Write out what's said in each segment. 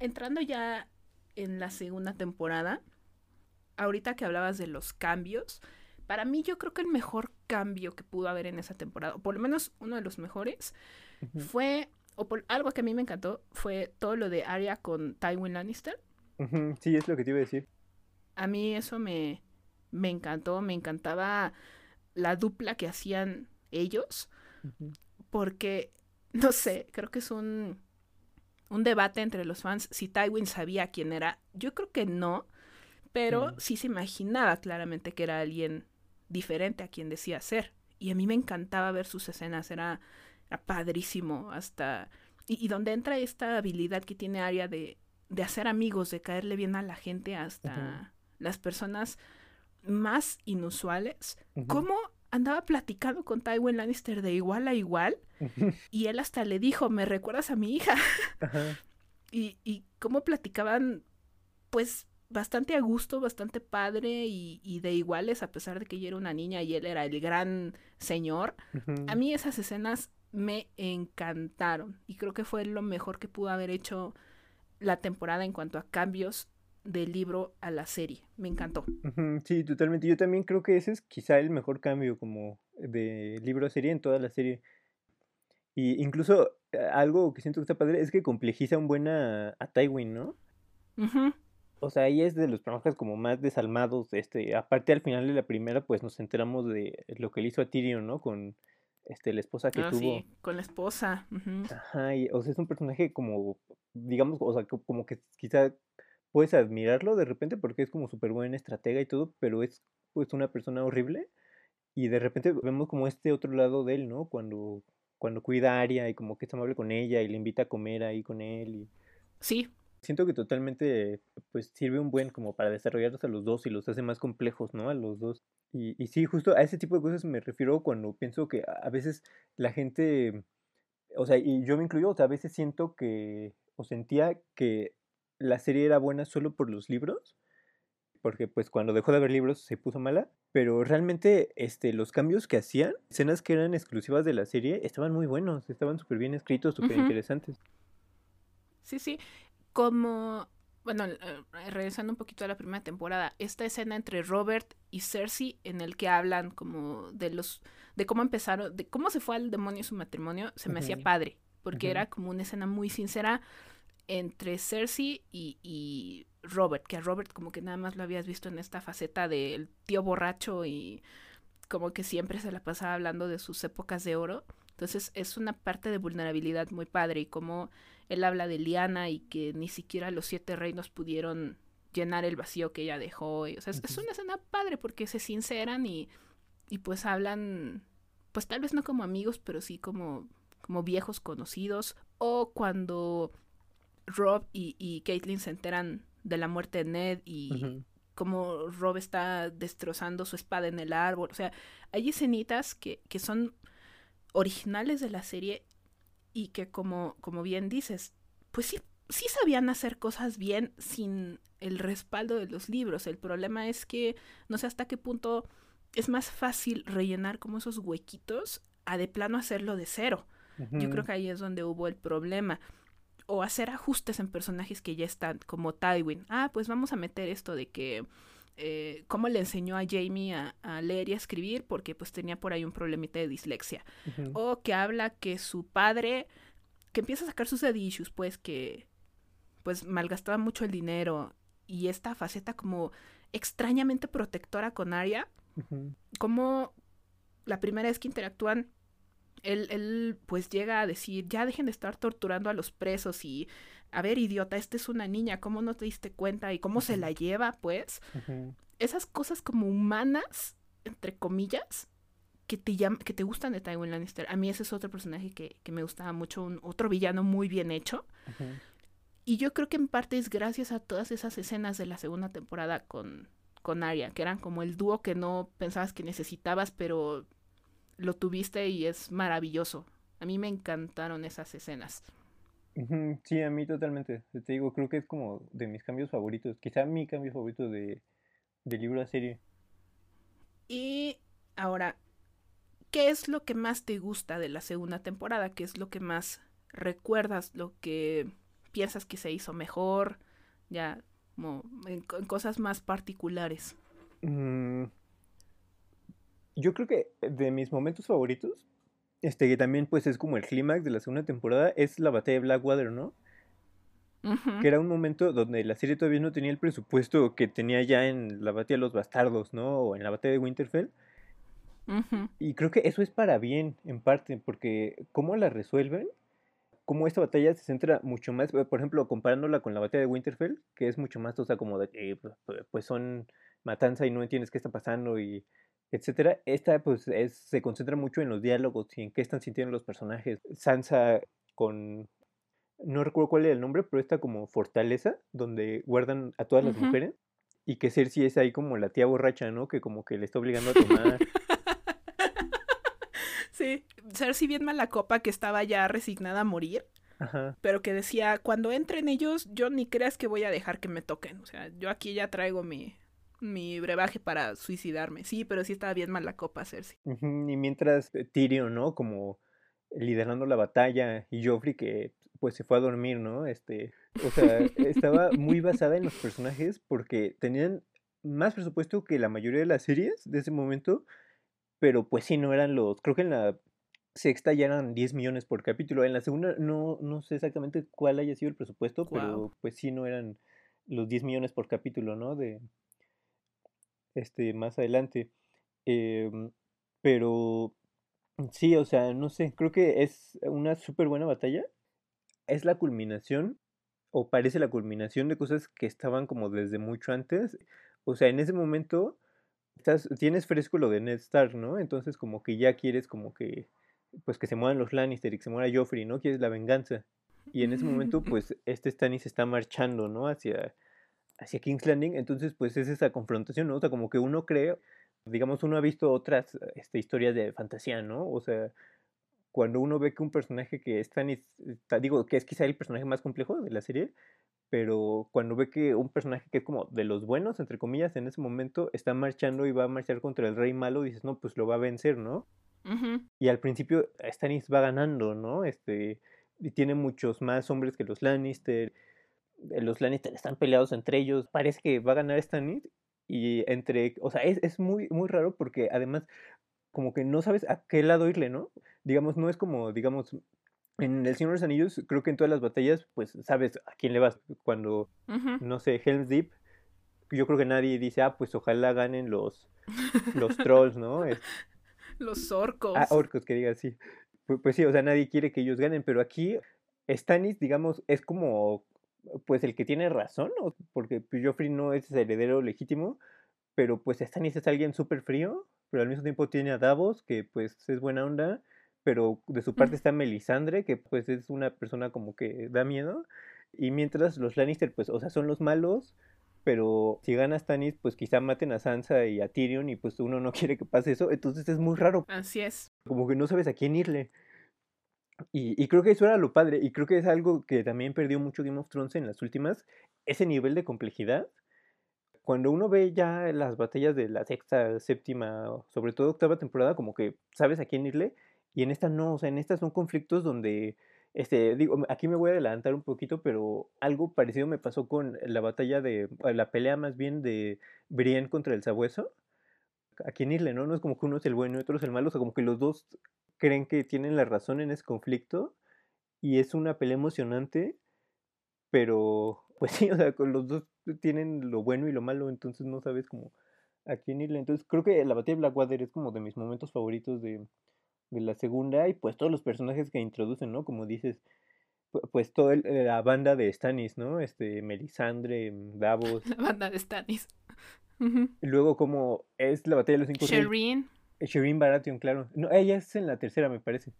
entrando ya en la segunda temporada, ahorita que hablabas de los cambios, para mí yo creo que el mejor cambio que pudo haber en esa temporada, o por lo menos uno de los mejores, fue, o por algo que a mí me encantó, fue todo lo de Arya con Tywin Lannister. Sí, es lo que te iba a decir. A mí eso me, me encantó, me encantaba la dupla que hacían ellos, porque, no sé, creo que es un, un debate entre los fans si Tywin sabía quién era. Yo creo que no, pero sí se imaginaba claramente que era alguien diferente a quien decía ser. Y a mí me encantaba ver sus escenas, era, padrísimo hasta... Y, donde entra esta habilidad que tiene Arya de, de hacer amigos, de caerle bien a la gente hasta las personas más inusuales. ¿Cómo andaba platicando con Tywin Lannister de igual a igual? Y él hasta le dijo, me recuerdas a mi hija. y, y cómo platicaban, pues bastante a gusto, bastante padre y, de iguales, a pesar de que ella era una niña y él era el gran señor. A mí esas escenas me encantaron y creo que fue lo mejor que pudo haber hecho la temporada en cuanto a cambios del libro a la serie. Me encantó. Sí, totalmente. Yo también creo que ese es quizá el mejor cambio como de libro a serie en toda la serie. Y incluso eh, algo que siento que está padre es que complejiza un buen a, Tywin, ¿no? O sea, ahí es de los personajes como más desalmados. Este, aparte al final de la primera, pues nos enteramos de lo que le hizo a Tyrion, ¿no? Con este, la esposa que ah, tuvo. Sí, con la esposa. Ajá, y, o sea, es un personaje como, digamos, o sea, como que quizá puedes admirarlo de repente porque es como súper buena estratega y todo, pero es pues una persona horrible. Y de repente vemos como este otro lado de él, ¿no? Cuando, cuando cuida a Aria y como que es amable con ella y le invita a comer ahí con él. Y... Sí, Siento que totalmente, pues sirve un buen como para desarrollarlos a los dos y los hace más complejos, ¿no? A los dos. Y, y sí, justo a ese tipo de cosas me refiero cuando pienso que a veces la gente, o sea, y yo me incluyo, o sea, a veces siento que, o sentía que la serie era buena solo por los libros, porque pues cuando dejó de haber libros se puso mala, pero realmente este, los cambios que hacían, escenas que eran exclusivas de la serie, estaban muy buenos, estaban súper bien escritos, súper interesantes. Sí, sí, como, bueno, eh, regresando un poquito a la primera temporada, esta escena entre Robert y Cersei en el que hablan como de los, de cómo empezaron, de cómo se fue al demonio su matrimonio, se me hacía padre, porque era como una escena muy sincera entre Cersei y, y, Robert, que a Robert como que nada más lo habías visto en esta faceta del tío borracho y como que siempre se la pasaba hablando de sus épocas de oro. Entonces es una parte de vulnerabilidad muy padre y como él habla de Liana y que ni siquiera los siete reinos pudieron llenar el vacío que ella dejó. o sea, es, una escena padre porque se sinceran y, y pues hablan, pues tal vez no como amigos, pero sí como, como viejos conocidos. O cuando Rob y, y Caitlyn se enteran de la muerte de Ned y como Rob está destrozando su espada en el árbol. O sea, hay escenitas que, que son originales de la serie y que como, como bien dices, pues sí, sí sabían hacer cosas bien sin el respaldo de los libros. El problema es que no sé hasta qué punto es más fácil rellenar como esos huequitos a de plano hacerlo de cero. Yo creo que ahí es donde hubo el problema. O hacer ajustes en personajes que ya están, como Tywin. Ah, pues vamos a meter esto de que eh, cómo le enseñó a Jamie a, leer y a escribir porque pues tenía por ahí un problemita de dislexia. O que habla que su padre, que empieza a sacar sus issues, pues que pues malgastaba mucho el dinero y esta faceta como extrañamente protectora con Arya, como la primera vez que interactúan, él, él pues llega a decir, ya dejen de estar torturando a los presos y a ver, idiota, esta es una niña, ¿cómo no te diste cuenta? ¿Y cómo se la lleva, pues? Esas cosas como humanas, entre comillas, que te, que te gustan de Tywin Lannister. A mí ese es otro personaje que, me gustaba mucho, un, otro villano muy bien hecho. Y yo creo que en parte es gracias a todas esas escenas de la segunda temporada con, con Arya, que eran como el dúo que no pensabas que necesitabas, pero lo tuviste y es maravilloso. A mí me encantaron esas escenas. Sí, a mí totalmente. Te digo, creo que es como de mis cambios favoritos. Quizá mi cambio favorito de, de libro a serie. Y ahora, ¿qué es lo que más te gusta de la segunda temporada? ¿Qué es lo que más recuerdas? Lo que piensas que se hizo mejor, ya como en, cosas más particulares. Mm, yo creo que de mis momentos favoritos, este que también pues es como el clímax de la segunda temporada, es la batalla de Blackwater, ¿no? Que era un momento donde la serie todavía no tenía el presupuesto que tenía ya en la batalla de los bastardos, ¿no? O en la batalla de Winterfell. Y creo que eso es para bien, en parte, porque cómo la resuelven, cómo esta batalla se centra mucho más, por ejemplo, comparándola con la batalla de Winterfell, que es mucho más, o sea, como de que pues, pues son matanza y no entiendes qué está pasando y etcétera. Esta pues es, se concentra mucho en los diálogos y en qué están sintiendo los personajes. Sansa con no recuerdo cuál era el nombre, pero esta como fortaleza donde guardan a todas las mujeres y que Cersei es ahí como la tía borracha, ¿no? Que como que le está obligando a tomar. sí, Cersei bien mala copa que estaba ya resignada a morir. Pero que decía, cuando entren ellos, yo ni creas que voy a dejar que me toquen. O sea, yo aquí ya traigo mi, mi brebaje para suicidarme. Sí, pero sí estaba bien mal la copa Cersei. Y mientras eh, Tyrion, ¿no? Como liderando la batalla y Joffrey que pues se fue a dormir, ¿no? Este, o sea, estaba muy basada en los personajes porque tenían más presupuesto que la mayoría de las series de ese momento, pero pues sí, no eran los, creo que en la sexta ya eran 10 millones por capítulo, en la segunda no, no sé exactamente cuál haya sido el presupuesto, pero pues sí, no eran los 10 millones por capítulo, ¿no? De, este, más adelante. Em, pero sí, o sea, no sé, creo que es una súper buena batalla. Es la culminación, o parece la culminación de cosas que estaban como desde mucho antes. O sea, en ese momento estás, tienes fresco lo de Ned Stark, ¿no? Entonces como que ya quieres como que, pues que se mueran los Lannister y que se muera Joffrey, ¿no? Quieres la venganza. Y en ese momento, pues, este Stannis está marchando, ¿no? Hacia, hacia King's Landing, entonces pues es esa confrontación, ¿no? O sea, como que uno cree, digamos, uno ha visto otras este, historias de fantasía, ¿no? O sea, cuando uno ve que un personaje que es tan, digo, que es quizá el personaje más complejo de la serie, pero cuando ve que un personaje que es como de los buenos, entre comillas, en ese momento está marchando y va a marchar contra el rey malo, dices, no, pues lo va a vencer, ¿no? Y al principio Stannis va ganando, ¿no? Este, y tiene muchos más hombres que los Lannister, los Lannister están peleados entre ellos, parece que va a ganar Stannis y entre, o sea, es, es, muy, muy raro porque además como que no sabes a qué lado irle, ¿no? Digamos, no es como, digamos, en El Señor de los Anillos, creo que en todas las batallas, pues sabes a quién le vas. Cuando, no sé, Helm's Deep, yo creo que nadie dice, ah, pues ojalá ganen los, los trolls, ¿no? los orcos. Ah, orcos, que diga así. Pues, pues, sí, o sea, nadie quiere que ellos ganen, pero aquí Stannis, digamos, es como pues el que tiene razón, porque pues, Joffrey no es heredero legítimo, pero pues Stannis es alguien súper frío, pero al mismo tiempo tiene a Davos, que pues es buena onda, pero de su parte está Melisandre, que pues es una persona como que da miedo, y mientras los Lannister, pues, o sea, son los malos, pero si gana Stannis, pues quizá maten a Sansa y a Tyrion, y pues uno no quiere que pase eso, entonces es muy raro. Así es. Como que no sabes a quién irle. Y, creo que eso era lo padre, y creo que es algo que también perdió mucho Game of Thrones en las últimas, ese nivel de complejidad. Cuando uno ve ya las batallas de la sexta, séptima, sobre todo octava temporada, como que sabes a quién irle, y en esta no, o sea, en estas son conflictos donde, este, digo, aquí me voy a adelantar un poquito, pero algo parecido me pasó con la batalla de, la pelea más bien de Brienne contra el sabueso, a quién irle, ¿no? No es como que uno es el bueno y otro es el malo, o sea, como que los dos creen que tienen la razón en ese conflicto y es una pelea emocionante, pero pues sí, o sea, los dos tienen lo bueno y lo malo, entonces no sabes cómo a quién irle. Entonces creo que la batalla de Blackwater es como de mis momentos favoritos de, de la segunda y pues todos los personajes que introducen, ¿no? Como dices, pues toda la banda de Stannis, ¿no? Este, Melisandre, Davos. La banda de Stannis. Luego como es la batalla de los cinco Shireen. Shireen Baratheon, claro. No, ella es en la tercera, me parece.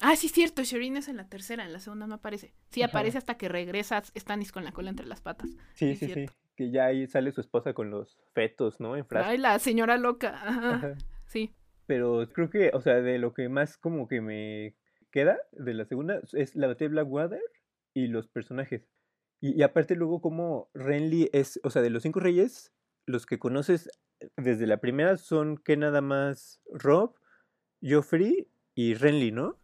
Ah, sí, cierto, Shireen es en la tercera, en la segunda no aparece. Sí, aparece hasta que regresa Stannis con la cola entre las patas. Sí, sí, sí, Que ya ahí sale su esposa con los fetos, ¿no? En Ay, la señora loca. Ajá. Sí. Pero creo que, o sea, de lo que más como que me queda de la segunda es la batalla de Blackwater y los personajes. Y, y aparte luego como Renly es, o sea, de los cinco reyes, los que conoces desde la primera son que nada más Rob, Joffrey y Renly, ¿no?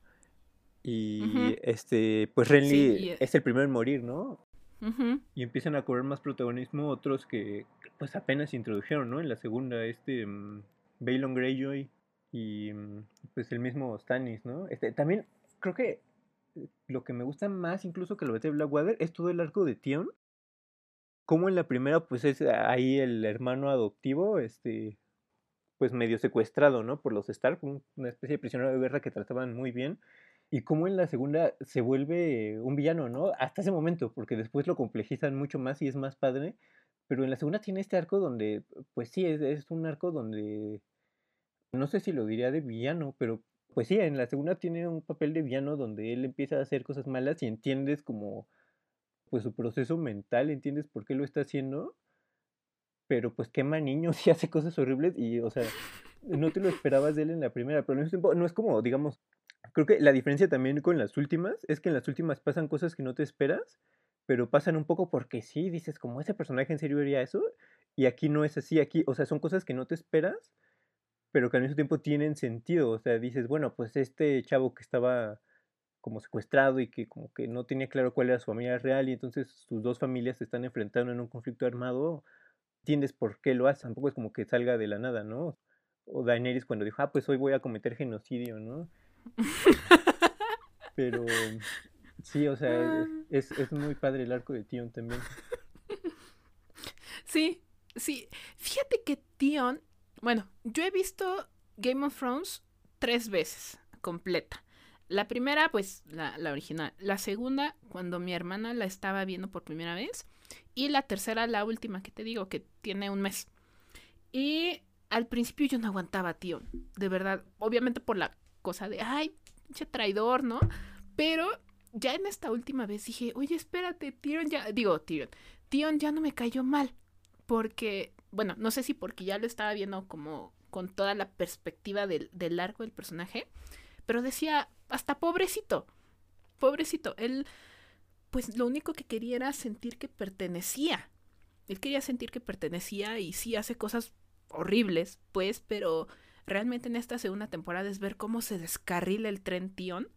Y este, pues Renly es el primero en morir, ¿no? Y empiezan a cobrar más protagonismo otros que pues apenas se introdujeron, ¿no? En la segunda, este um, Balon Greyjoy y mm, pues el mismo Stannis, ¿no? Este, también creo que lo que me gusta más incluso que lo de Blackwater es todo el arco de Tion. Como en la primera, pues es ahí el hermano adoptivo, este, pues medio secuestrado, ¿no? Por los Stark, una especie de prisionero de guerra que trataban muy bien. Y como en la segunda se vuelve un villano, ¿no? Hasta ese momento, porque después lo complejizan mucho más y es más padre. Pero en la segunda tiene este arco donde, pues sí, es, es un arco donde, no sé si lo diría de villano, pero pues sí, en la segunda tiene un papel de villano donde él empieza a hacer cosas malas y entiendes como, pues su proceso mental, entiendes por qué lo está haciendo, pero pues quema niños y hace cosas horribles y, o sea, no te lo esperabas de él en la primera, pero al mismo tiempo no es como, digamos, Creo que la diferencia también con las últimas es que en las últimas pasan cosas que no te esperas, pero pasan un poco porque sí, dices, como ese personaje en serio haría eso, y aquí no es así, aquí, o sea, son cosas que no te esperas, pero que al mismo tiempo tienen sentido, o sea, dices, bueno, pues este chavo que estaba como secuestrado y que como que no tenía claro cuál era su familia real y entonces sus dos familias se están enfrentando en un conflicto armado, entiendes por qué lo hace, tampoco es como que salga de la nada, ¿no? O Daenerys cuando dijo, ah, pues hoy voy a cometer genocidio, ¿no? Pero sí, o sea, ah. es, es muy padre el arco de Tion también. Sí, sí. Fíjate que Tion, bueno, yo he visto Game of Thrones tres veces completa. La primera, pues, la, original. La segunda, cuando mi hermana la estaba viendo por primera vez. Y la tercera, la última que te digo, que tiene un mes. Y al principio yo no aguantaba Tion. De verdad. Obviamente por la cosa de, ay, pinche traidor, ¿no? Pero ya en esta última vez dije, oye, espérate, Tyrion ya, digo, Tyrion, Tyrion ya no me cayó mal, porque, bueno, no sé si porque ya lo estaba viendo como con toda la perspectiva del, del arco del personaje, pero decía, hasta pobrecito, pobrecito, él, pues lo único que quería era sentir que pertenecía, él quería sentir que pertenecía y sí hace cosas horribles, pues, pero realmente en esta segunda temporada es ver cómo se descarrila el tren Tion.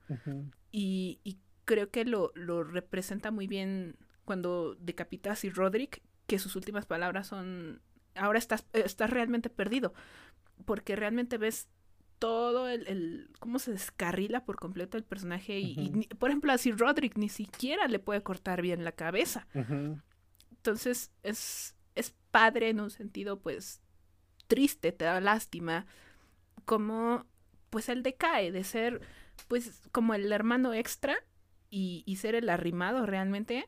y, creo que lo, lo, representa muy bien cuando decapitas y Roderick, que sus últimas palabras son, ahora estás, estás realmente perdido, porque realmente ves todo el, el, cómo se descarrila por completo el personaje y, por ejemplo así Roderick ni siquiera le puede cortar bien la cabeza. Entonces es, es padre en un sentido pues triste, te da lástima, como pues él decae de ser pues como el hermano extra y, y ser el arrimado realmente,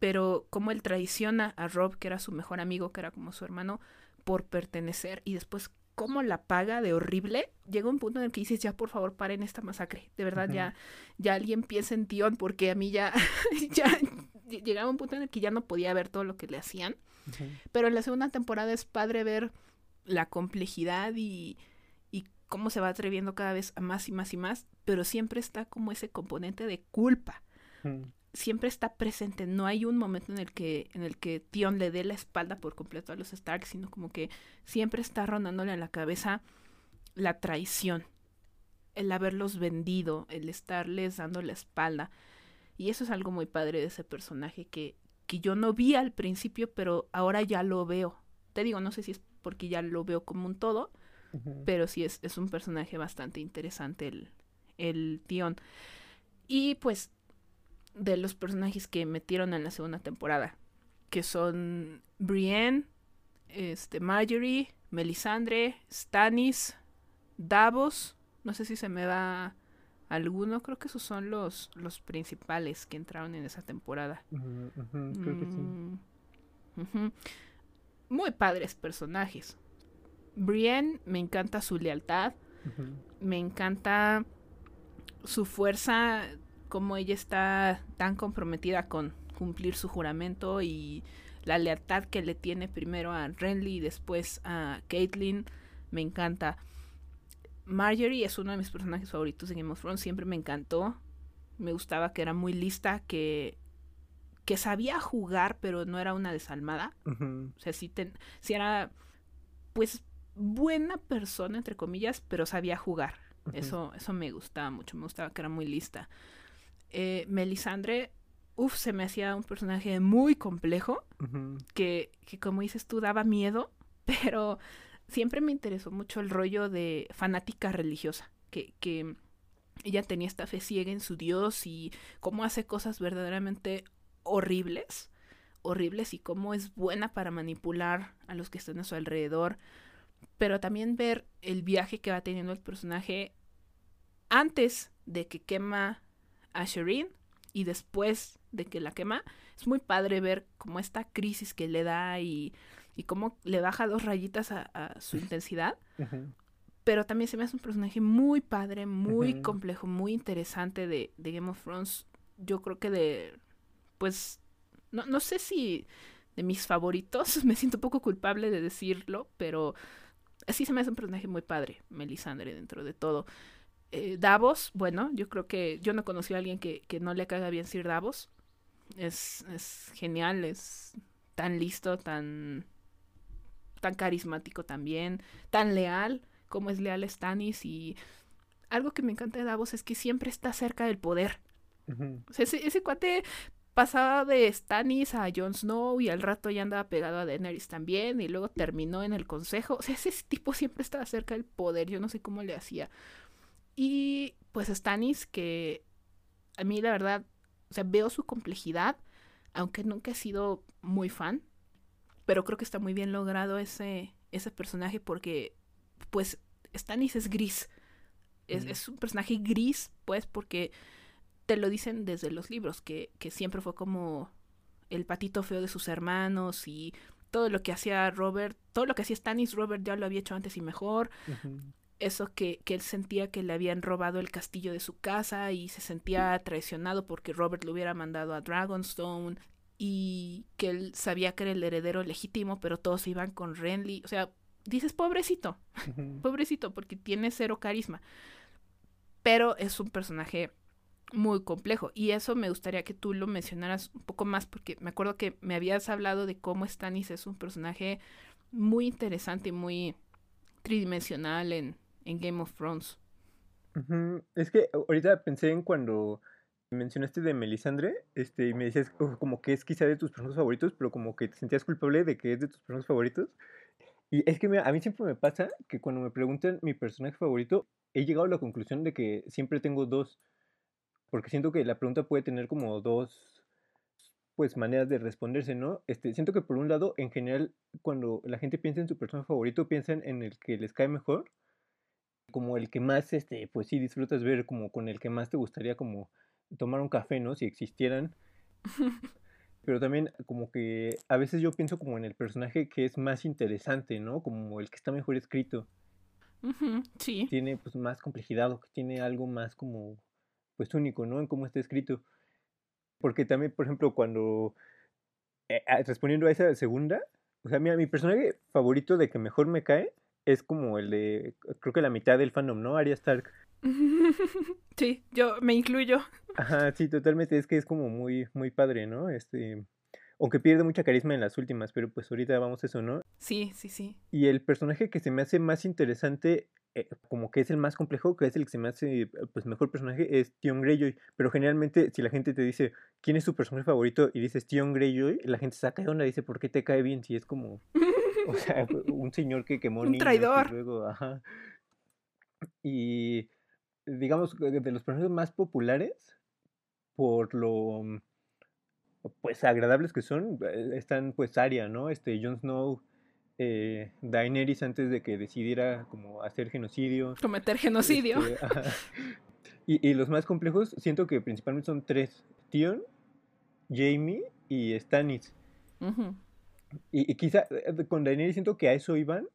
pero como él traiciona a Rob, que era su mejor amigo, que era como su hermano, por pertenecer y después cómo la paga de horrible, llega un punto en el que dices, ya por favor paren esta masacre, de verdad ya, ya alguien piensa en Tion porque a mí ya, ya llegaba un punto en el que ya no podía ver todo lo que le hacían, pero en la segunda temporada es padre ver la complejidad y cómo se va atreviendo cada vez a más y más y más, pero siempre está como ese componente de culpa. Siempre está presente, no hay un momento en el que en el que Tion le dé la espalda por completo a los Stark, sino como que siempre está rondándole en la cabeza la traición, el haberlos vendido, el estarles dando la espalda. Y eso es algo muy padre de ese personaje que, que yo no vi al principio, pero ahora ya lo veo. Te digo, no sé si es porque ya lo veo como un todo, pero sí es, es, un personaje bastante interesante el, el Tion. Y pues de los personajes que metieron en la segunda temporada, que son Brienne, este, Marjorie, Melisandre, Stannis, Davos, no sé si se me da alguno, creo que esos son los, los principales que entraron en esa temporada. creo que sí. Mm, Muy padres personajes. Brienne me encanta su lealtad, me encanta su fuerza, como ella está tan comprometida con cumplir su juramento y la lealtad que le tiene primero a Renly y después a Caitlyn, me encanta. Marjorie es uno de mis personajes favoritos en Game of Thrones, siempre me encantó. Me gustaba que era muy lista, que, que sabía jugar, pero no era una desalmada. O sea, si, si era, pues, buena persona, entre comillas, pero sabía jugar. Eso, eso me gustaba mucho, me gustaba que era muy lista. Eh, Melisandre, uff, se me hacía un personaje muy complejo, que, que como dices tú, daba miedo, pero siempre me interesó mucho el rollo de fanática religiosa, que, que ella tenía esta fe ciega en su Dios y cómo hace cosas verdaderamente horribles, horribles y cómo es buena para manipular a los que están a su alrededor, pero también ver el viaje que va teniendo el personaje antes de que quema a Shireen y después de que la quema, es muy padre ver cómo esta crisis que le da y, y cómo le baja dos rayitas a, su intensidad. Pero también se me hace un personaje muy padre, muy complejo, muy interesante de, de, Game of Thrones. Yo creo que de, pues, no, no sé si de mis favoritos, me siento un poco culpable de decirlo, pero así se me hace un personaje muy padre, Melisandre, dentro de todo. Eh, Davos, bueno, yo creo que yo no conocí a alguien que, que no le caga bien Sir Davos. Es, es genial, es tan listo, tan, tan carismático también, tan leal como es leal Stannis y algo que me encanta de Davos es que siempre está cerca del poder. ese, ese, cuate pasaba de Stannis a Jon Snow y al rato ya andaba pegado a Daenerys también y luego terminó en el consejo. O sea, ese tipo siempre estaba cerca del poder, yo no sé cómo le hacía. Y pues Stannis, que a mí la verdad, o sea, veo su complejidad, aunque nunca he sido muy fan, pero creo que está muy bien logrado ese, ese personaje porque pues Stannis es gris. Es, es, un personaje gris, pues, porque te lo dicen desde los libros, que, que siempre fue como el patito feo de sus hermanos y todo lo que hacía Robert, todo lo que hacía Stannis, Robert ya lo había hecho antes y mejor. Eso que, que, él sentía que le habían robado el castillo de su casa y se sentía traicionado porque Robert lo hubiera mandado a Dragonstone y que él sabía que era el heredero legítimo, pero todos iban con Renly. O sea, dices pobrecito, pobrecito, porque tiene cero carisma. Pero es un personaje muy complejo. Y eso me gustaría que tú lo mencionaras un poco más, porque me acuerdo que me habías hablado de cómo Stannis es un personaje muy interesante y muy tridimensional en, en Game of Thrones. Es que ahorita pensé en cuando mencionaste de Melisandre, este, y me decías como que es quizá de tus personajes favoritos, pero como que te sentías culpable de que es de tus personajes favoritos. Y es que a mí siempre me pasa que cuando me preguntan mi personaje favorito, he llegado a la conclusión de que siempre tengo dos porque siento que la pregunta puede tener como dos pues maneras de responderse, ¿no? Este, siento que por un lado, en general, cuando la gente piensa en su persona favorito, piensan en el que les cae mejor, como el que más, este, pues sí disfrutas ver, como con el que más te gustaría como tomar un café, ¿no? Si existieran. Pero también como que a veces yo pienso como en el personaje que es más interesante, ¿no? Como el que está mejor escrito. sí. Tiene pues más complejidad o que tiene algo más como pues único, ¿no? En cómo está escrito. Porque también, por ejemplo, cuando, eh, ah, respondiendo a esa segunda, o sea, mira, mi personaje favorito de que mejor me cae es como el de, creo que la mitad del fandom, ¿no? Arya Stark. Sí, yo me incluyo. Ajá, sí, totalmente, es que es como muy, muy padre, ¿no? Este, aunque pierde mucha carisma en las últimas, pero pues ahorita vamos a eso, ¿no? Sí, sí, sí. Y el personaje que se me hace más interesante eh, como que es el más complejo, que es el que se me hace pues mejor personaje, es Tion Greyjoy. Pero generalmente, si la gente te dice quién es tu personaje favorito y dices Tion Greyjoy, la gente saca de onda y dice, ¿por qué te cae bien? Si es como, o sea, un señor que quemó un traidor. Y luego, ajá. Y digamos, de los personajes más populares, por lo pues agradables que son, eh, están pues Arya, ¿no? Este, Jon Snow, eh, Daenerys antes de que decidiera como hacer genocidio. Cometer genocidio. Este, y, los más complejos siento que principalmente son tres. Tion, Jamie y Stannis. Y, quizá eh, con Daenerys siento que a eso iban,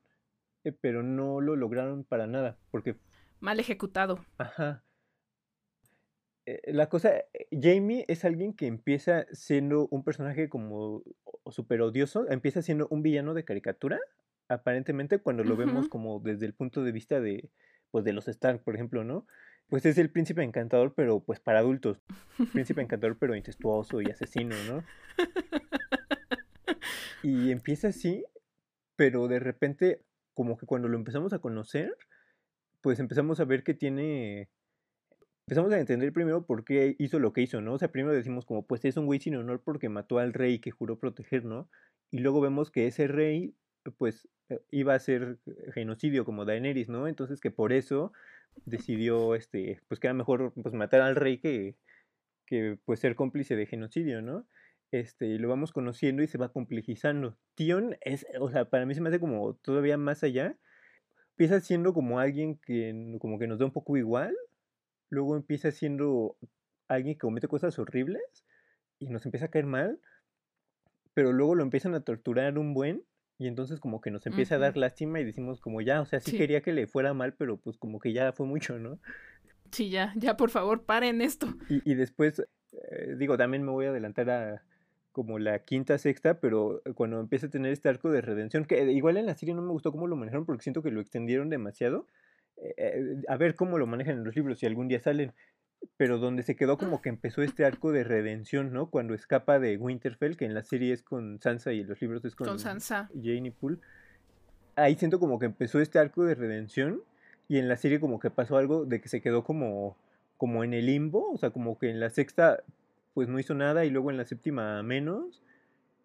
eh, pero no lo lograron para nada, porque... Mal ejecutado. Ajá. Eh, la cosa, eh, Jamie es alguien que empieza siendo un personaje como súper odioso, empieza siendo un villano de caricatura, aparentemente cuando lo vemos como desde el punto de vista de, pues de los Stark, por ejemplo, ¿no? Pues es el príncipe encantador, pero pues para adultos. Príncipe encantador, pero incestuoso y asesino, ¿no? Y empieza así, pero de repente, como que cuando lo empezamos a conocer, pues empezamos a ver que tiene empezamos a entender primero por qué hizo lo que hizo, ¿no? O sea, primero decimos como, pues es un güey sin honor porque mató al rey que juró proteger, ¿no? Y luego vemos que ese rey, pues, eh, iba a ser genocidio como Daenerys, ¿no? Entonces que por eso decidió, este, pues que era mejor, pues, matar al rey que, que, pues, ser cómplice de genocidio, ¿no? Este, y lo vamos conociendo y se va complejizando. Tion es, o sea, para mí se me hace como todavía más allá. Empieza siendo como alguien que como que nos da un poco igual, luego empieza siendo alguien que comete cosas horribles y nos empieza a caer mal, pero luego lo empiezan a torturar un buen y entonces como que nos empieza a dar lástima y decimos como ya, o sea, sí, quería que le fuera mal, pero pues como que ya fue mucho, ¿no? Sí, ya, ya por favor paren esto. Y, y después, eh, digo, también me voy a adelantar a como la quinta, sexta, pero cuando empieza a tener este arco de redención, que igual en la serie no me gustó cómo lo manejaron porque siento que lo extendieron demasiado eh, a ver cómo lo manejan en los libros, si algún día salen, pero donde se quedó como que empezó este arco de redención, ¿no? Cuando escapa de Winterfell, que en la serie es con Sansa y en los libros es con, con Sansa. Jane Poole. Ahí siento como que empezó este arco de redención y en la serie como que pasó algo de que se quedó como, como en el limbo, o sea, como que en la sexta pues no hizo nada y luego en la séptima menos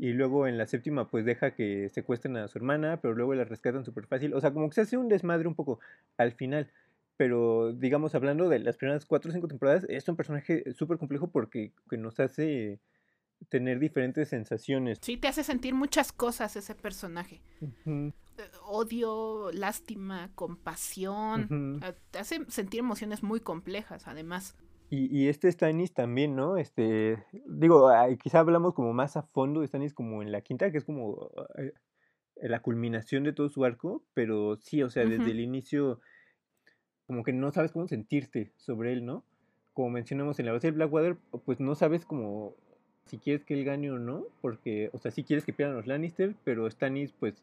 y luego en la séptima pues deja que secuestren a su hermana, pero luego la rescatan súper fácil. O sea, como que se hace un desmadre un poco al final. Pero digamos, hablando de las primeras cuatro o cinco temporadas, es un personaje súper complejo porque que nos hace tener diferentes sensaciones. Sí, te hace sentir muchas cosas ese personaje. Eh, odio, lástima, compasión. Eh, te hace sentir emociones muy complejas, además. Y, este Stannis también, ¿no? Este, digo, quizá hablamos como más a fondo de Stannis como en la quinta, que es como eh, la culminación de todo su arco, pero sí, o sea, desde el inicio, como que no sabes cómo sentirte sobre él, ¿no? Como mencionamos en la base del Blackwater, pues no sabes como si quieres que él gane o no, porque, o sea, sí quieres que pierdan los Lannister, pero Stannis, pues,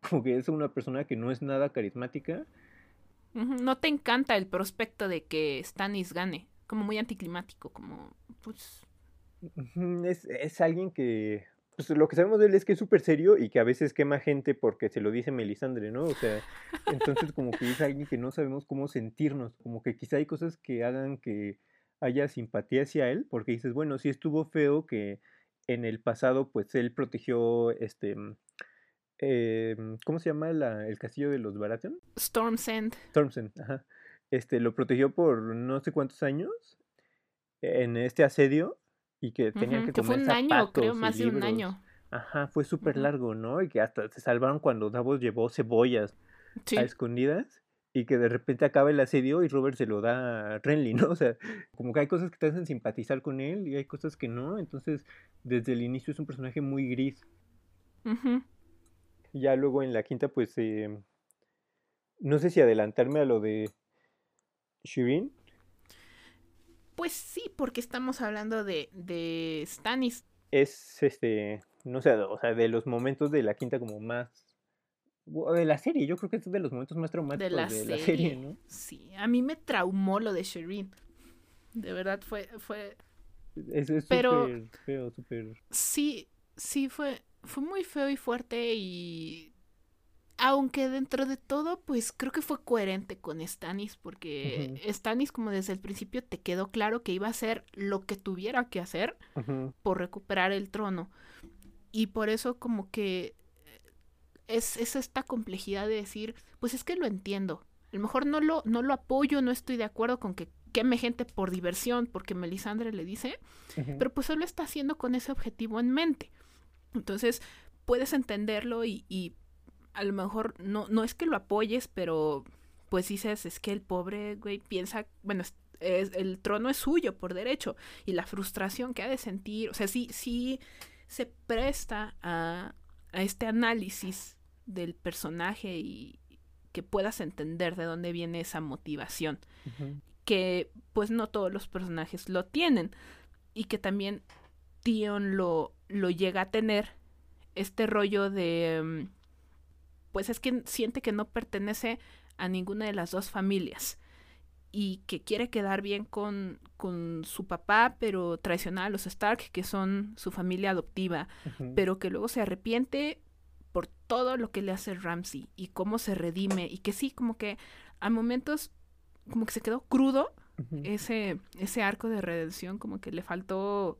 como que es una persona que no es nada carismática. No te encanta el prospecto de que Stannis gane como muy anticlimático, como pues... Es, es alguien que, pues lo que sabemos de él es que es súper serio y que a veces quema gente porque se lo dice Melisandre, ¿no? O sea, entonces como que es alguien que no sabemos cómo sentirnos, como que quizá hay cosas que hagan que haya simpatía hacia él, porque dices, bueno, sí estuvo feo que en el pasado pues él protegió este... Eh, ¿Cómo se llama la, el castillo de los Baratheon? Storm's End. Storm's End, ajá este, lo protegió por no sé cuántos años en este asedio y que tenían que, que fue un año, creo, más de un año. Ajá, fue súper largo, ¿no? Y que hasta se salvaron cuando Davos llevó cebollas a escondidas y que de repente acaba el asedio y Robert se lo da a Renly, ¿no? O sea, como que hay cosas que te hacen simpatizar con él y hay cosas que no, entonces desde el inicio es un personaje muy gris. Ya luego en la quinta, pues, eh, no sé si adelantarme a lo de Shirin? Pues sí, porque estamos hablando de, de Stannis. Es este, no sé, o sea, de los momentos de la quinta como más de la serie, yo creo que es de los momentos más traumáticos de la, serie. ¿no? Sí, a mí me traumó lo de Shirin. De verdad fue fue es, es Pero, feo, súper. Sí, sí fue fue muy feo y fuerte y aunque dentro de todo, pues creo que fue coherente con Stannis, porque Stannis, como desde el principio, te quedó claro que iba a hacer lo que tuviera que hacer por recuperar el trono. Y por eso, como que es, es, esta complejidad de decir, pues es que lo entiendo. A lo mejor no lo, no lo apoyo, no estoy de acuerdo con que queme gente por diversión, porque Melisandre le dice, pero pues él lo está haciendo con ese objetivo en mente. Entonces, puedes entenderlo y, y a lo mejor no, no es que lo apoyes, pero pues dices, es que el pobre güey piensa, bueno, es, el trono es suyo por derecho y la frustración que ha de sentir, o sea, sí, sí se presta a, a este análisis del personaje y que puedas entender de dónde viene esa motivación, que pues no todos los personajes lo tienen y que también Tion lo, lo llega a tener, este rollo de mm, pues es que siente que no pertenece a ninguna de las dos familias y que quiere quedar bien con, con su papá, pero traiciona a los Stark, que son su familia adoptiva, pero que luego se arrepiente por todo lo que le hace Ramsey y cómo se redime y que sí, como que a momentos como que se quedó crudo ese, ese arco de redención, como que le faltó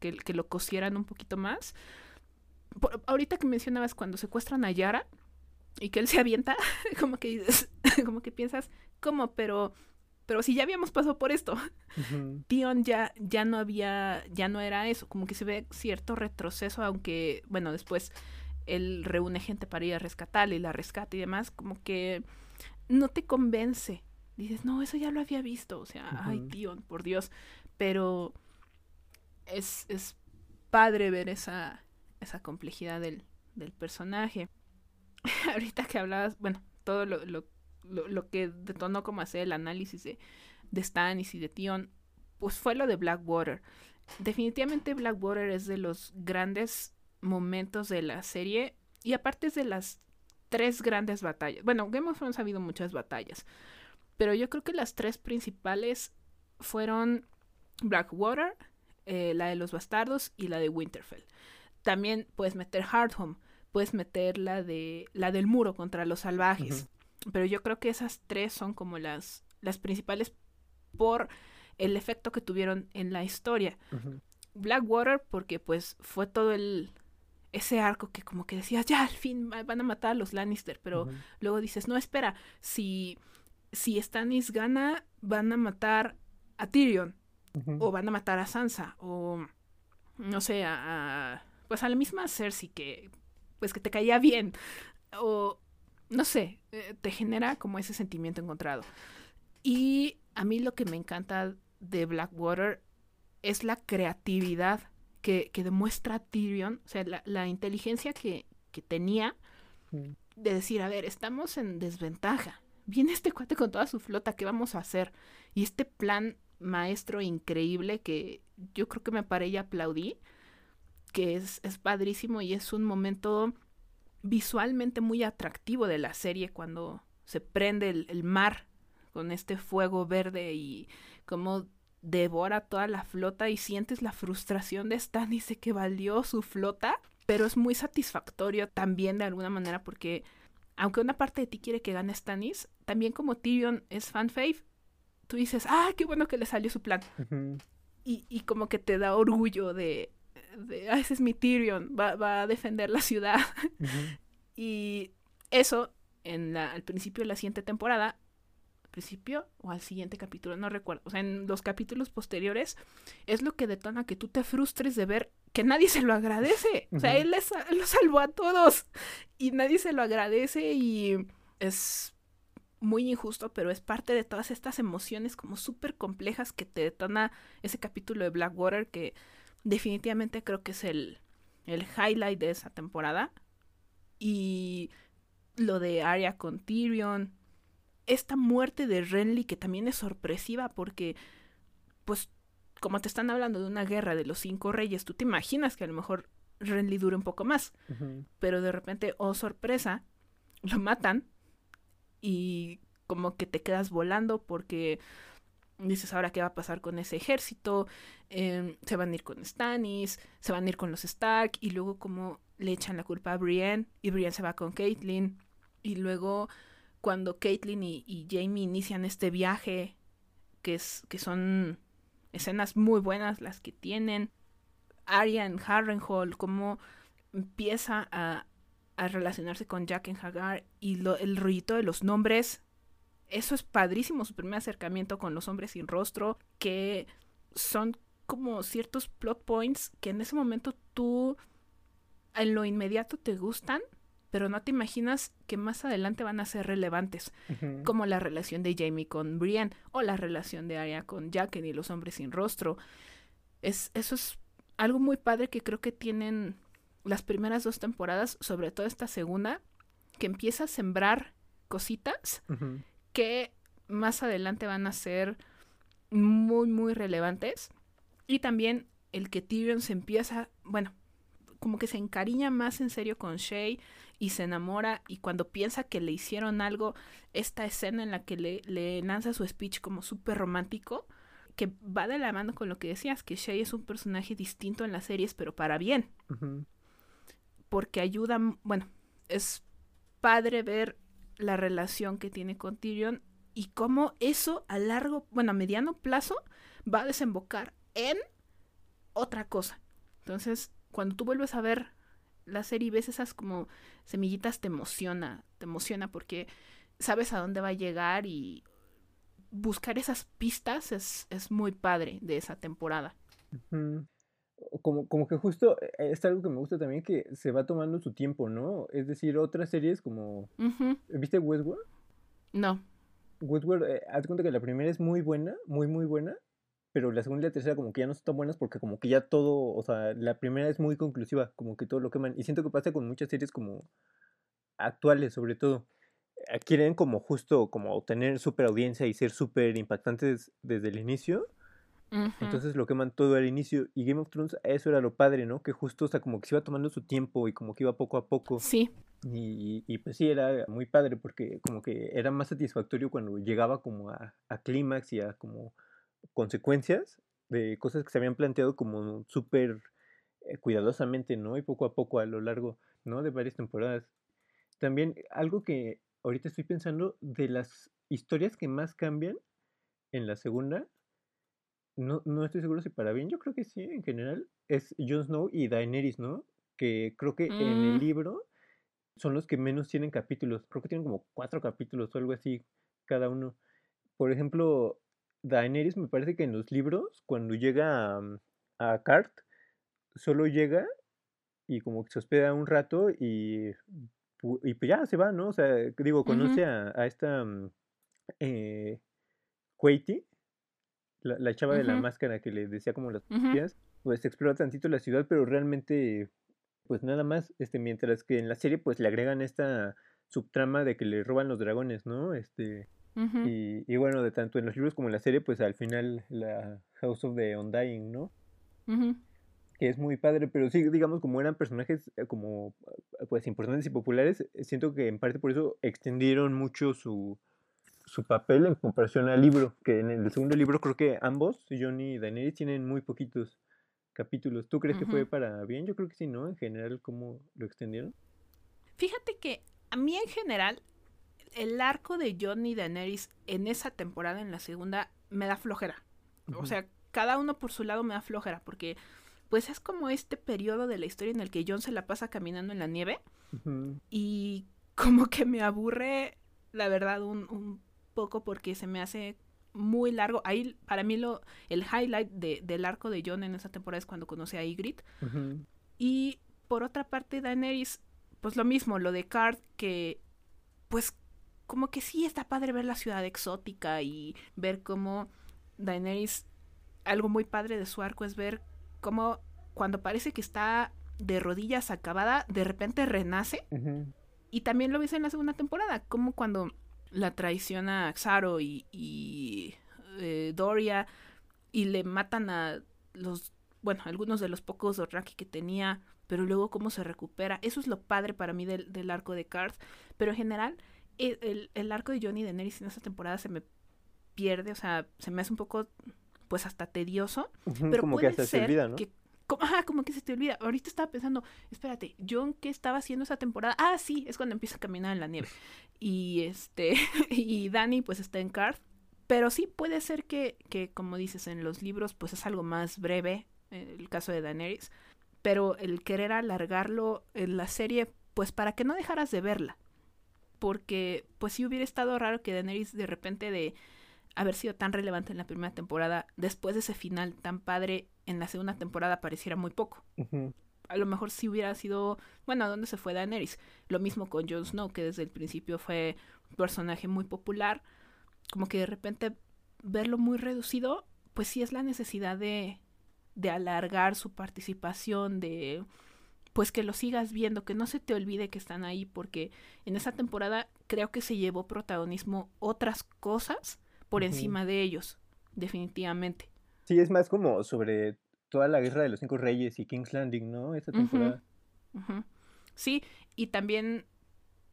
que, que lo cosieran un poquito más. ahorita que mencionabas cuando secuestran a Yara y que él se avienta, como que como que piensas, ¿cómo? Pero pero si ya habíamos pasado por esto. Tion ya, ya no había, ya no era eso, como que se ve cierto retroceso, aunque, bueno, después él reúne gente para ir a rescatarle y la rescata y demás, como que no te convence. Dices, no, eso ya lo había visto, o sea, ay, Tion, por Dios. Pero es, es padre ver esa, esa complejidad del, del personaje. Ahorita que hablabas, bueno, todo lo, lo lo, que detonó como hacer el análisis de, de Stannis y de Tion, pues fue lo de Blackwater. Definitivamente Blackwater es de los grandes momentos de la serie y aparte es de las tres grandes batallas. Bueno, Game of Thrones ha habido muchas batallas, pero yo creo que las tres principales fueron Blackwater, eh, la de los bastardos y la de Winterfell. También puedes meter Hardhome, puedes meter la de la del muro contra los salvajes. Pero yo creo que esas tres son como las, las principales por el efecto que tuvieron en la historia. Blackwater, porque pues fue todo el ese arco que como que decías, ya al fin van a matar a los Lannister, pero luego dices, no, espera, si, si Stannis gana, van a matar a Tyrion, o van a matar a Sansa, o no sé, a, pues a la misma Cersei que pues que te caía bien, o no sé, eh, te genera como ese sentimiento encontrado. Y a mí lo que me encanta de Blackwater es la creatividad que, demuestra Tyrion, o sea, la, inteligencia que, tenía mm. de decir, a ver, estamos en desventaja. Viene este cuate con toda su flota, ¿qué vamos a hacer? Y este plan maestro increíble que yo creo que me paré y aplaudí, que es, es padrísimo y es un momento visualmente muy atractivo de la serie cuando se prende el, mar con este fuego verde y como devora toda la flota y sientes la frustración de Stan y sé que valió su flota, pero es muy satisfactorio también de alguna manera porque aunque una parte de ti quiere que gane Stannis, también como Tyrion es fan fave, tú dices, ah, qué bueno que le salió su plan. y, y, como que te da orgullo de, ah, ese es mi Tyrion, va, a defender la ciudad. y eso, en la, al principio de la siguiente temporada, al principio o al siguiente capítulo, no recuerdo, o sea, en los capítulos posteriores, es lo que detona que tú te frustres de ver que nadie se lo agradece. O sea, él lo salvó a todos y nadie se lo agradece y es muy injusto, pero es parte de todas estas emociones como súper complejas que te detona ese capítulo de Blackwater que definitivamente creo que es el, el highlight de esa temporada. Y lo de Arya con Tyrion. Esta muerte de Renly que también es sorpresiva porque, pues, como te están hablando de una guerra de los cinco reyes, tú te imaginas que a lo mejor Renly dure un poco más. Pero de repente, oh sorpresa, lo matan y como que te quedas volando porque dices ahora qué va a pasar con ese ejército, em, se van a ir con Stannis, se van a ir con los Stark y luego como le echan la culpa a Brienne y Brienne se va con Caitlyn y luego cuando Caitlyn y, y, Jamie inician este viaje que es que son escenas muy buenas las que tienen Arya en Harrenhal como empieza a, a relacionarse con Jack en Hagar y lo, el ruido de los nombres eso es padrísimo, su primer acercamiento con los hombres sin rostro, que son como ciertos plot points que en ese momento tú en lo inmediato te gustan, pero no te imaginas que más adelante van a ser relevantes, como la relación de Jamie con Brienne o la relación de Arya con Jaqen y los hombres sin rostro. Es, eso es algo muy padre que creo que tienen las primeras dos temporadas, sobre todo esta segunda, que empieza a sembrar cositas que más adelante van a ser muy, muy relevantes. Y también el que Tyrion se empieza, bueno, como que se encariña más en serio con Shay y se enamora y cuando piensa que le hicieron algo, esta escena en la que le, le lanza su speech como súper romántico, que va de la mano con lo que decías, que Shay es un personaje distinto en las series, pero para bien. Porque ayuda, bueno, es padre ver la relación que tiene con Tyrion y cómo eso a largo, bueno, a mediano plazo va a desembocar en otra cosa. Entonces, cuando tú vuelves a ver la serie y ves esas como semillitas, te emociona, te emociona porque sabes a dónde va a llegar y buscar esas pistas es, es muy padre de esa temporada. Como, como que justo eh, es algo que me gusta también que se va tomando su tiempo, ¿no? Es decir, otras series como... ¿Viste Westworld? No. Westworld, eh, haz cuenta que la primera es muy buena, muy, muy buena, pero la segunda y la tercera como que ya no son tan buenas porque como que ya todo, o sea, la primera es muy conclusiva, como que todo lo queman. Y siento que pasa con muchas series como actuales, sobre todo. Eh, quieren como justo como tener super audiencia y ser súper impactantes desde el inicio. Entonces lo queman todo al inicio. Y Game of Thrones, eso era lo padre, ¿no? Que justo, o sea, como que se iba tomando su tiempo y como que iba poco a poco. Sí. Y, y pues sí, era muy padre porque como que era más satisfactorio cuando llegaba como a, a clímax y a como consecuencias de cosas que se habían planteado como súper eh, cuidadosamente, ¿no? Y poco a poco a lo largo, ¿no? De varias temporadas. También algo que ahorita estoy pensando de las historias que más cambian en la segunda, no, no estoy seguro si para bien, yo creo que sí, en general, es Jon Snow y Daenerys, ¿no? Que creo que en el mm. libro son los que menos tienen capítulos, creo que tienen como cuatro capítulos o algo así cada uno. Por ejemplo, Daenerys me parece que en los libros, cuando llega a, mm, a Cart, solo llega y como que se hospeda un rato y, y pues ya se va, ¿no? O sea, digo, conoce a, a, esta um, eh, la, la, chava de la máscara que le decía como las uh pues explora tantito la ciudad, pero realmente, pues nada más, este, mientras que en la serie pues le agregan esta subtrama de que le roban los dragones, ¿no? Este, y, bueno, de tanto en los libros como en la serie, pues al final la House of the Undying, ¿no? Que es muy padre, pero sí, digamos, como eran personajes eh, como pues importantes y populares, siento que en parte por eso extendieron mucho su, su papel en comparación al libro, que en el segundo libro creo que ambos, Johnny y Daenerys, tienen muy poquitos capítulos. ¿Tú crees que fue para bien? Yo creo que sí, ¿no? En general, ¿cómo lo extendieron? Fíjate que a mí en general el arco de Jon y Daenerys en esa temporada, en la segunda, me da flojera. O sea, cada uno por su lado me da flojera, porque pues es como este periodo de la historia en el que Jon se la pasa caminando en la nieve y como que me aburre, la verdad, un, poco porque se me hace muy largo. Ahí, para mí, lo, el highlight del arco de Jon en esa temporada es cuando conoce a Ygritte. Y por otra parte, Daenerys, pues lo mismo, lo de Card, que pues como que sí está padre ver la ciudad exótica y ver cómo Daenerys, algo muy padre de su arco es ver cómo cuando parece que está de rodillas acabada, de repente renace. Y también lo ves en la segunda temporada, como cuando la traiciona Xaro y, y eh, Doria y le matan a los, bueno, algunos de los pocos Dothraki que tenía, pero luego cómo se recupera. Eso es lo padre para mí del, del arco de Karth. Pero en general, el, el, arco de Johnny de Daenerys en esta temporada se me pierde, o sea, se me hace un poco, pues hasta tedioso. pero como que hasta se olvida, ¿no? Como, ajá, como que se te olvida. Ahorita estaba pensando, espérate, John, ¿qué estaba haciendo esa temporada? Ah, sí, es cuando empieza a caminar en la nieve. Y este, y Dani pues está en Card. Pero sí puede ser que, que, como dices, en los libros pues es algo más breve, el caso de Daenerys. Pero el querer alargarlo en la serie, pues para que no dejaras de verla porque pues sí hubiera estado raro que Daenerys de repente de haber sido tan relevante en la primera temporada, después de ese final tan padre en la segunda temporada pareciera muy poco. A lo mejor sí hubiera sido, bueno, ¿a dónde se fue Daenerys? Lo mismo con Jon Snow, que desde el principio fue un personaje muy popular, como que de repente verlo muy reducido, pues sí es la necesidad de, de alargar su participación, de pues que lo sigas viendo, que no se te olvide que están ahí, porque en esa temporada creo que se llevó protagonismo otras cosas por encima de ellos, definitivamente. Sí, es más como sobre toda la guerra de los cinco reyes y King's Landing, ¿no? Esa temporada. Sí, y también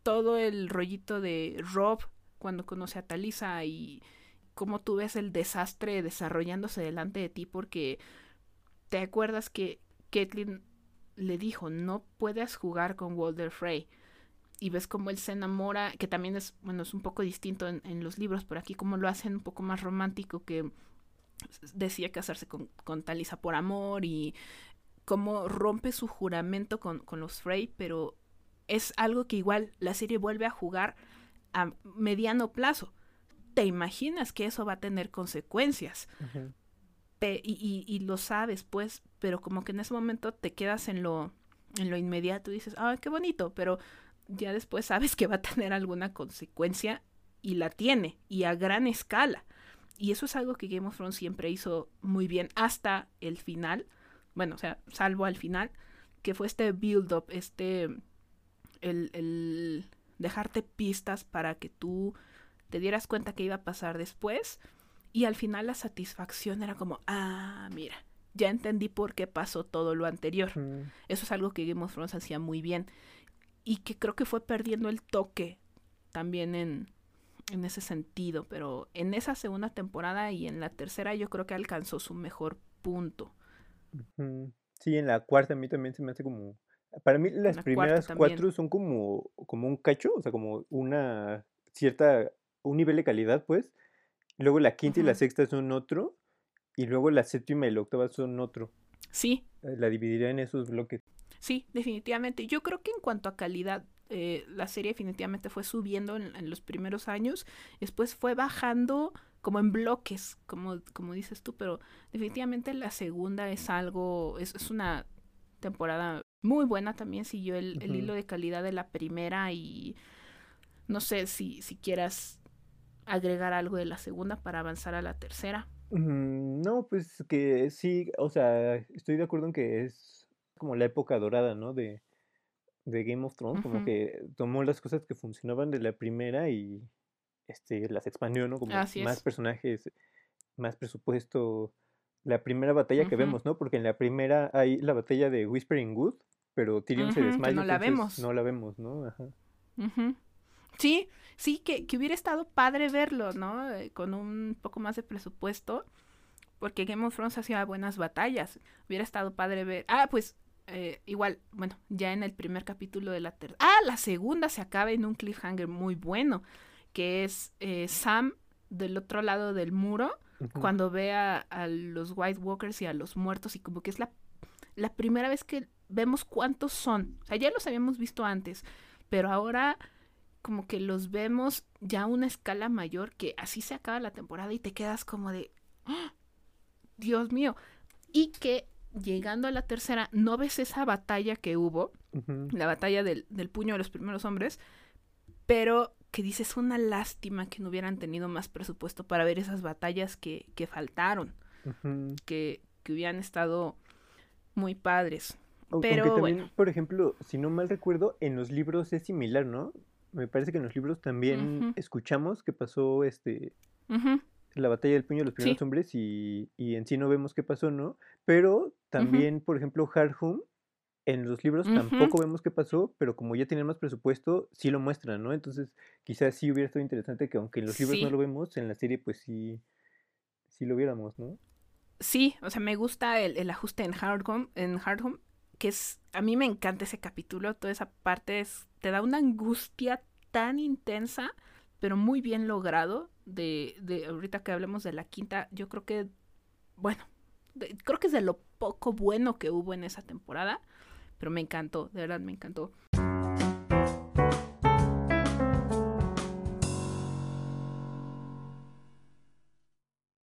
todo el rollito de Rob cuando conoce a Talisa y cómo tú ves el desastre desarrollándose delante de ti porque te acuerdas que Caitlyn le dijo, no puedes jugar con Walder Frey. y ves cómo él se enamora, que también es, bueno, es un poco distinto en, en los libros, por aquí como lo hacen un poco más romántico, que decía casarse con, con Talisa por amor y cómo rompe su juramento con, con los Frey, pero es algo que igual la serie vuelve a jugar a mediano plazo. ¿Te imaginas que eso va a tener consecuencias? y, y, y, lo sabes, pues, pero como que en ese momento te quedas en lo, en lo inmediato y dices, ah, qué bonito, pero ya después sabes que va a tener alguna consecuencia y la tiene, y a gran escala. Y eso es algo que Game of Thrones siempre hizo muy bien hasta el final, bueno, o sea, salvo al final, que fue este build-up, este, el, el dejarte pistas para que tú te dieras cuenta que iba a pasar después. Y al final la satisfacción era como, ah, mira, ya entendí por qué pasó todo lo anterior. Eso es algo que Game of Thrones hacía muy bien y que creo que fue perdiendo el toque también en, en ese sentido, pero en esa segunda temporada y en la tercera yo creo que alcanzó su mejor punto. Sí, en la cuarta a mí también se me hace como... Para mí las primeras cuatro son como, como un cacho, o sea, como una cierta, un nivel de calidad, pues. Luego la quinta y la sexta son otro, y luego la séptima y la octava son otro. Sí. Eh, la dividiría en esos bloques. Sí, definitivamente. Yo creo que en cuanto a calidad, eh, la serie definitivamente fue subiendo en, los primeros años, después fue bajando como en bloques, como, como dices tú, pero definitivamente la segunda es algo, es, es una temporada muy buena también, siguió el, el hilo de calidad de la primera y no sé si, si quieras agregar algo de la segunda para avanzar a la tercera. Mm, no, pues que sí, o sea, estoy de acuerdo en que es como la época dorada, ¿no? De, de Game of Thrones, como que tomó las cosas que funcionaban de la primera y este, las expandió, ¿no? Como más personajes, más presupuesto. La primera batalla que vemos, ¿no? Porque en la primera hay la batalla de Whispering Wood, pero Tyrion se desmaya. no la vemos. No la vemos, ¿no? Ajá. Sí, sí, que, que, hubiera estado padre verlo, ¿no? Eh, con un poco más de presupuesto, porque Game of Thrones hacía buenas batallas. Hubiera estado padre ver. Ah, pues eh, igual, bueno, ya en el primer capítulo de la tercera. Ah, la segunda se acaba en un cliffhanger muy bueno, que es eh, Sam del otro lado del muro, cuando ve a, los White Walkers y a los muertos, y como que es la, la primera vez que vemos cuántos son. O sea, ya los habíamos visto antes, pero ahora como que los vemos ya a una escala mayor, que así se acaba la temporada y te quedas como de, ¡Ah! Dios mío, y que llegando a la tercera, no ves esa batalla que hubo, la batalla del, puño de los primeros hombres, pero que dices una lástima que no hubieran tenido más presupuesto para ver esas batallas que, que faltaron, que, que, hubieran estado muy padres. pero bueno. por ejemplo, si no mal recuerdo, en los libros es similar, ¿no? Me parece que en los libros también escuchamos que pasó este la batalla del puño de los primeros hombres y, y, en sí no vemos qué pasó, ¿no? Pero también, por ejemplo, Hard Home, en los libros tampoco vemos qué pasó, pero como ya tienen más presupuesto, sí lo muestran, ¿no? Entonces, quizás sí hubiera estado interesante que aunque en los libros no lo vemos, en la serie pues sí, sí lo viéramos, ¿no? Sí, o sea, me gusta el, el ajuste en Hard Home, en Hard Home, que es, a mí me encanta ese capítulo, toda esa parte es, te da una angustia tan intensa pero muy bien logrado. De, de ahorita que hablemos de la quinta, yo creo que, bueno, creo que es de lo poco bueno que hubo en esa temporada, pero me encantó, de verdad me encantó.